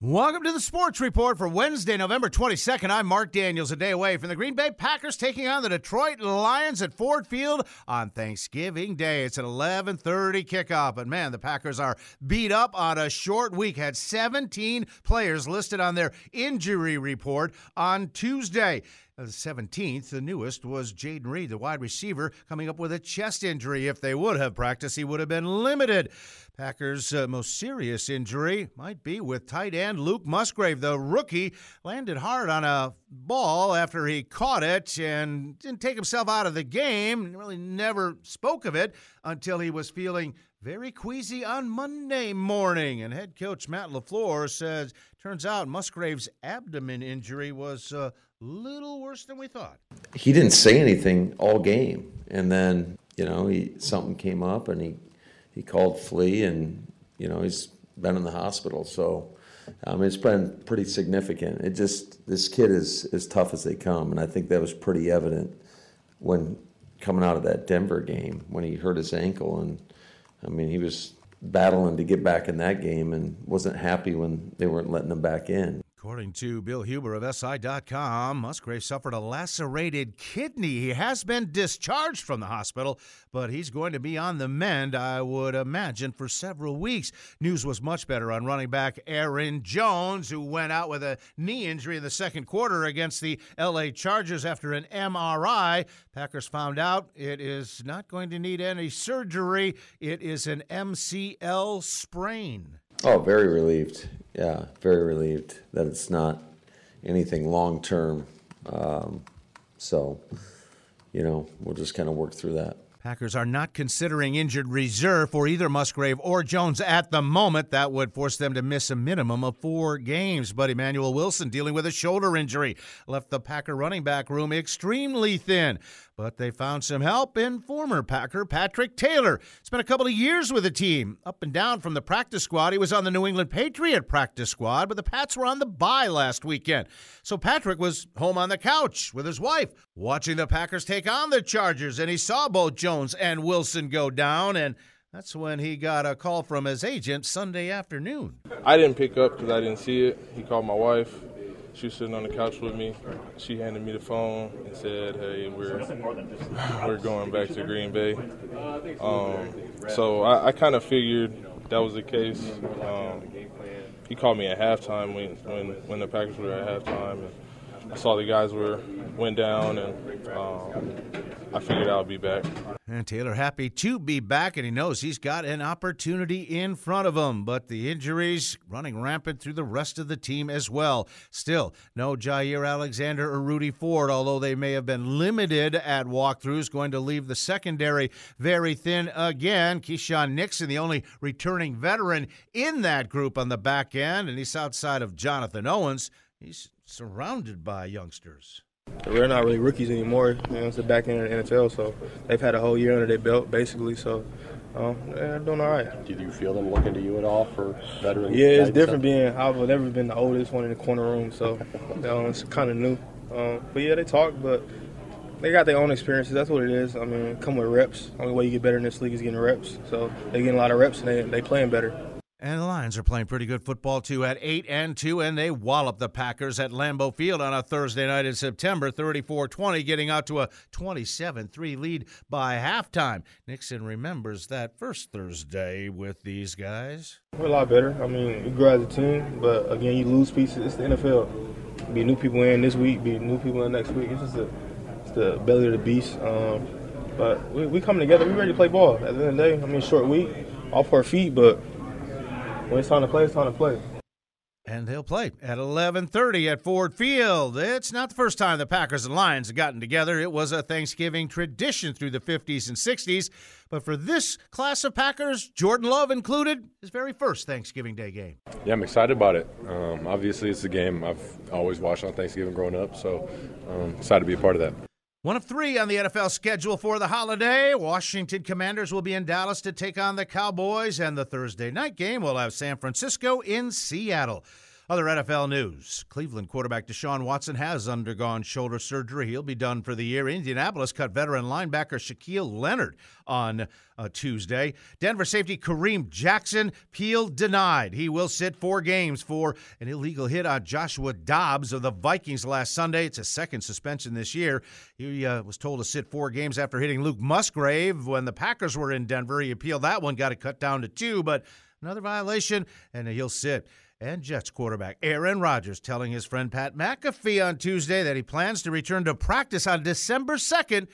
Welcome to the Sports Report for Wednesday, November 22nd. I'm Mark Daniels, a day away from the Green Bay Packers taking on the Detroit Lions at Ford Field on Thanksgiving Day. It's an 11:30 kickoff, but man, the Packers are beat up on a short week. Had 17 players listed on their injury report on Tuesday. The 17th, the newest, was Jayden Reed, the wide receiver, coming up with a chest injury. If they would have practiced, he would have been limited. Packers' uh, most serious injury might be with tight end Luke Musgrave. The rookie landed hard on a ball after he caught it and didn't take himself out of the game. Really never spoke of it until he was feeling very queasy on Monday morning. And head coach Matt LaFleur says, turns out Musgrave's abdomen injury was a little worse than we thought. He didn't say anything all game. And then, you know, he, something came up and he, he called Flea and, you know, he's been in the hospital. So, um, it's been pretty significant. It just, this kid is as tough as they come. And I think that was pretty evident when coming out of that Denver game when he hurt his ankle and I mean, he was battling to get back in that game and wasn't happy when they weren't letting him back in. According to Bill Huber of SI.com, Musgrave suffered a lacerated kidney. He has been discharged from the hospital, but he's going to be on the mend, I would imagine, for several weeks. News was much better on running back Aaron Jones, who went out with a knee injury in the second quarter against the LA Chargers after an MRI. Packers found out it is not going to need any surgery, it is an MCL sprain. Oh, very relieved. Yeah, very relieved that it's not anything long term. Um, so, you know, we'll just kind of work through that. Packers are not considering injured reserve for either Musgrave or Jones at the moment. That would force them to miss a minimum of four games. But Emanuel Wilson, dealing with a shoulder injury, left the Packer running back room extremely thin. But they found some help in former Packer Patrick Taylor. Spent a couple of years with the team, up and down from the practice squad. He was on the New England Patriot practice squad, but the Pats were on the bye last weekend. So Patrick was home on the couch with his wife, watching the Packers take on the Chargers, and he saw both Jones and Wilson go down, and that's when he got a call from his agent Sunday afternoon. I didn't pick up because I didn't see it. He called my wife. She was sitting on the couch with me. She handed me the phone and said, "Hey, we're we're going back to Green Bay." Um, so I, I kind of figured that was the case. Um, he called me at halftime when when when the Packers were at halftime. And, I saw the guys were went down, and um, I figured I'll be back. And Taylor happy to be back, and he knows he's got an opportunity in front of him. But the injuries running rampant through the rest of the team as well. Still, no Jaire Alexander or Rudy Ford, although they may have been limited at walkthroughs, going to leave the secondary very thin again. Keisean Nixon, the only returning veteran in that group on the back end, and he's outside of Jonathan Owens. He's surrounded by youngsters. We're not really rookies anymore. You know, it's the back end of the NFL, so they've had a whole year under their belt, basically. So um, they're doing all right. Did you feel them looking to you at all for veteran? Yeah, it's different being I've never been the oldest one in the corner room, so um, it's kind of new. Um, but yeah, they talk, but they got their own experiences. That's what it is. I mean, come with reps. Only way you get better in this league is getting reps. So they getting a lot of reps and they they playing better. And the Lions are playing pretty good football too at 8 and 2 and they wallop the Packers at Lambeau Field on a Thursday night in September 34-20 getting out to a 27-3 lead by halftime. Nixon remembers that first Thursday with these guys. We're a lot better. I mean, we grow as a team, but again, you lose pieces. It's the NFL. Be new people in this week, be new people in next week. It's just the, it's the belly of the beast. Um, but we, we coming together. We ready to play ball. At the end of the day, I mean, short week, off our feet, but when it's time to play, it's time to play. And they'll play at 11:30 at Ford Field. It's not the first time the Packers and Lions have gotten together. It was a Thanksgiving tradition through the 50s and 60s, but for this class of Packers, Jordan Love included, his very first Thanksgiving Day game. Yeah, I'm excited about it. Um, obviously, it's a game I've always watched on Thanksgiving growing up, so um, excited to be a part of that. One of three on the NFL schedule for the holiday. Washington Commanders will be in Dallas to take on the Cowboys, and the Thursday night game will have San Francisco in Seattle. Other NFL news Cleveland quarterback Deshaun Watson has undergone shoulder surgery. He'll be done for the year. Indianapolis cut veteran linebacker Shaquille Leonard on uh, Tuesday. Denver safety Kareem Jackson, Peel denied. He will sit four games for an illegal hit on Joshua Dobbs of the Vikings last Sunday. It's a second suspension this year. He uh, was told to sit four games after hitting Luke Musgrave when the Packers were in Denver. He appealed that one, got it cut down to two, but another violation, and he'll sit and Jets quarterback Aaron Rodgers telling his friend Pat McAfee on Tuesday that he plans to return to practice on December 2nd,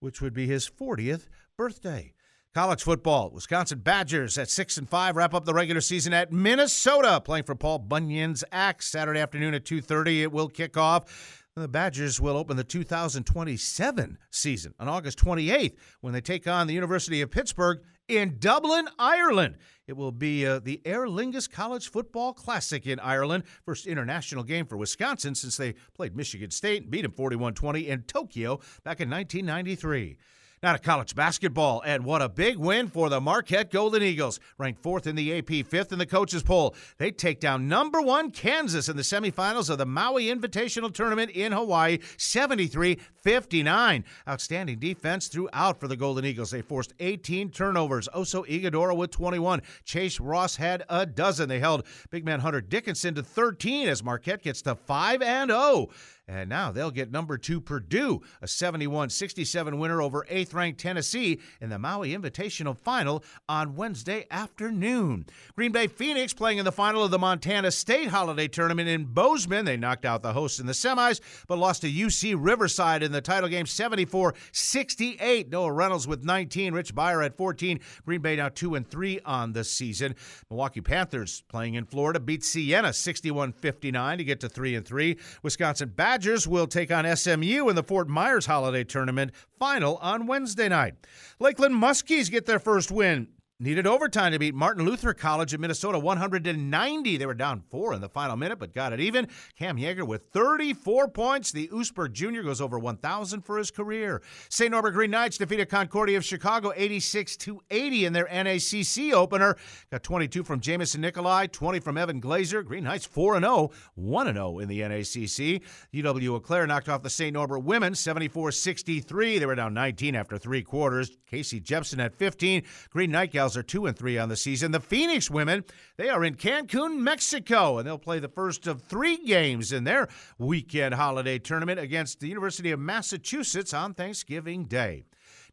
which would be his 40th birthday. College football, Wisconsin Badgers at 6 and 5 wrap up the regular season at Minnesota playing for Paul Bunyan's Axe Saturday afternoon at 2:30 it will kick off. The Badgers will open the 2027 season on August 28th when they take on the University of Pittsburgh in Dublin, Ireland. It will be uh, the Aer Lingus College Football Classic in Ireland, first international game for Wisconsin since they played Michigan State and beat them 41 20 in Tokyo back in 1993. Now to college basketball, and what a big win for the Marquette Golden Eagles, ranked fourth in the AP, fifth in the coaches' poll. They take down number one Kansas in the semifinals of the Maui Invitational Tournament in Hawaii, 73 59. Outstanding defense throughout for the Golden Eagles. They forced 18 turnovers. Oso Ighodaro with 21. Chase Ross had a dozen. They held big man Hunter Dickinson to 13 as Marquette gets to 5 and 0. And now they'll get number two Purdue, a 71 67 winner over eighth ranked Tennessee in the Maui Invitational Final on Wednesday afternoon. Green Bay Phoenix playing in the final of the Montana State Holiday Tournament in Bozeman. They knocked out the hosts in the semis, but lost to UC Riverside in the title game 74 68. Noah Reynolds with 19, Rich Byhre at 14. Green Bay now 2 and 3 on the season. Milwaukee Panthers playing in Florida beat Siena 61 59 to get to 3 and 3. Wisconsin Bad Badgers will take on SMU in the Fort Myers Holiday Tournament final on Wednesday night. Lakeland Muskies get their first win Needed overtime to beat Martin Luther College of Minnesota 190. They were down four in the final minute, but got it even. Cam Yeager with 34 points. The Oosberg Jr. goes over 1,000 for his career. St. Norbert Green Knights defeated Concordia of Chicago 86 to 80 in their NACC opener. Got 22 from Jamison Nikolai, 20 from Evan Glazer. Green Knights 4 0, 1 0 in the NACC. UW Eau Claire knocked off the St. Norbert women 74 63. They were down 19 after three quarters. Casey Jepson at 15. Green Knight Gals are 2 and 3 on the season. The Phoenix women, they are in Cancun, Mexico, and they'll play the first of three games in their weekend holiday tournament against the University of Massachusetts on Thanksgiving Day.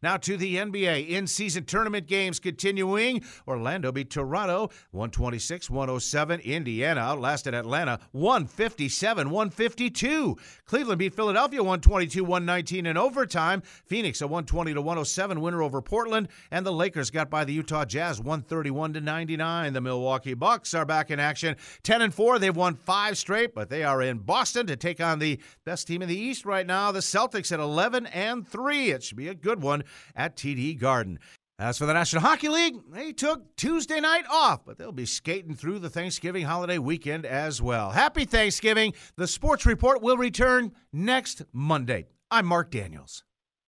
Now to the NBA in season tournament games continuing. Orlando beat Toronto 126 107. Indiana outlasted Atlanta 157 152. Cleveland beat Philadelphia 122 119 in overtime. Phoenix a 120 107 winner over Portland. And the Lakers got by the Utah Jazz 131 99. The Milwaukee Bucks are back in action 10 and 4. They've won five straight, but they are in Boston to take on the best team in the East right now, the Celtics at 11 and 3. It should be a good one at TD Garden. As for the National Hockey League, they took Tuesday night off, but they'll be skating through the Thanksgiving holiday weekend as well. Happy Thanksgiving. The Sports Report will return next Monday. I'm Mark Daniels.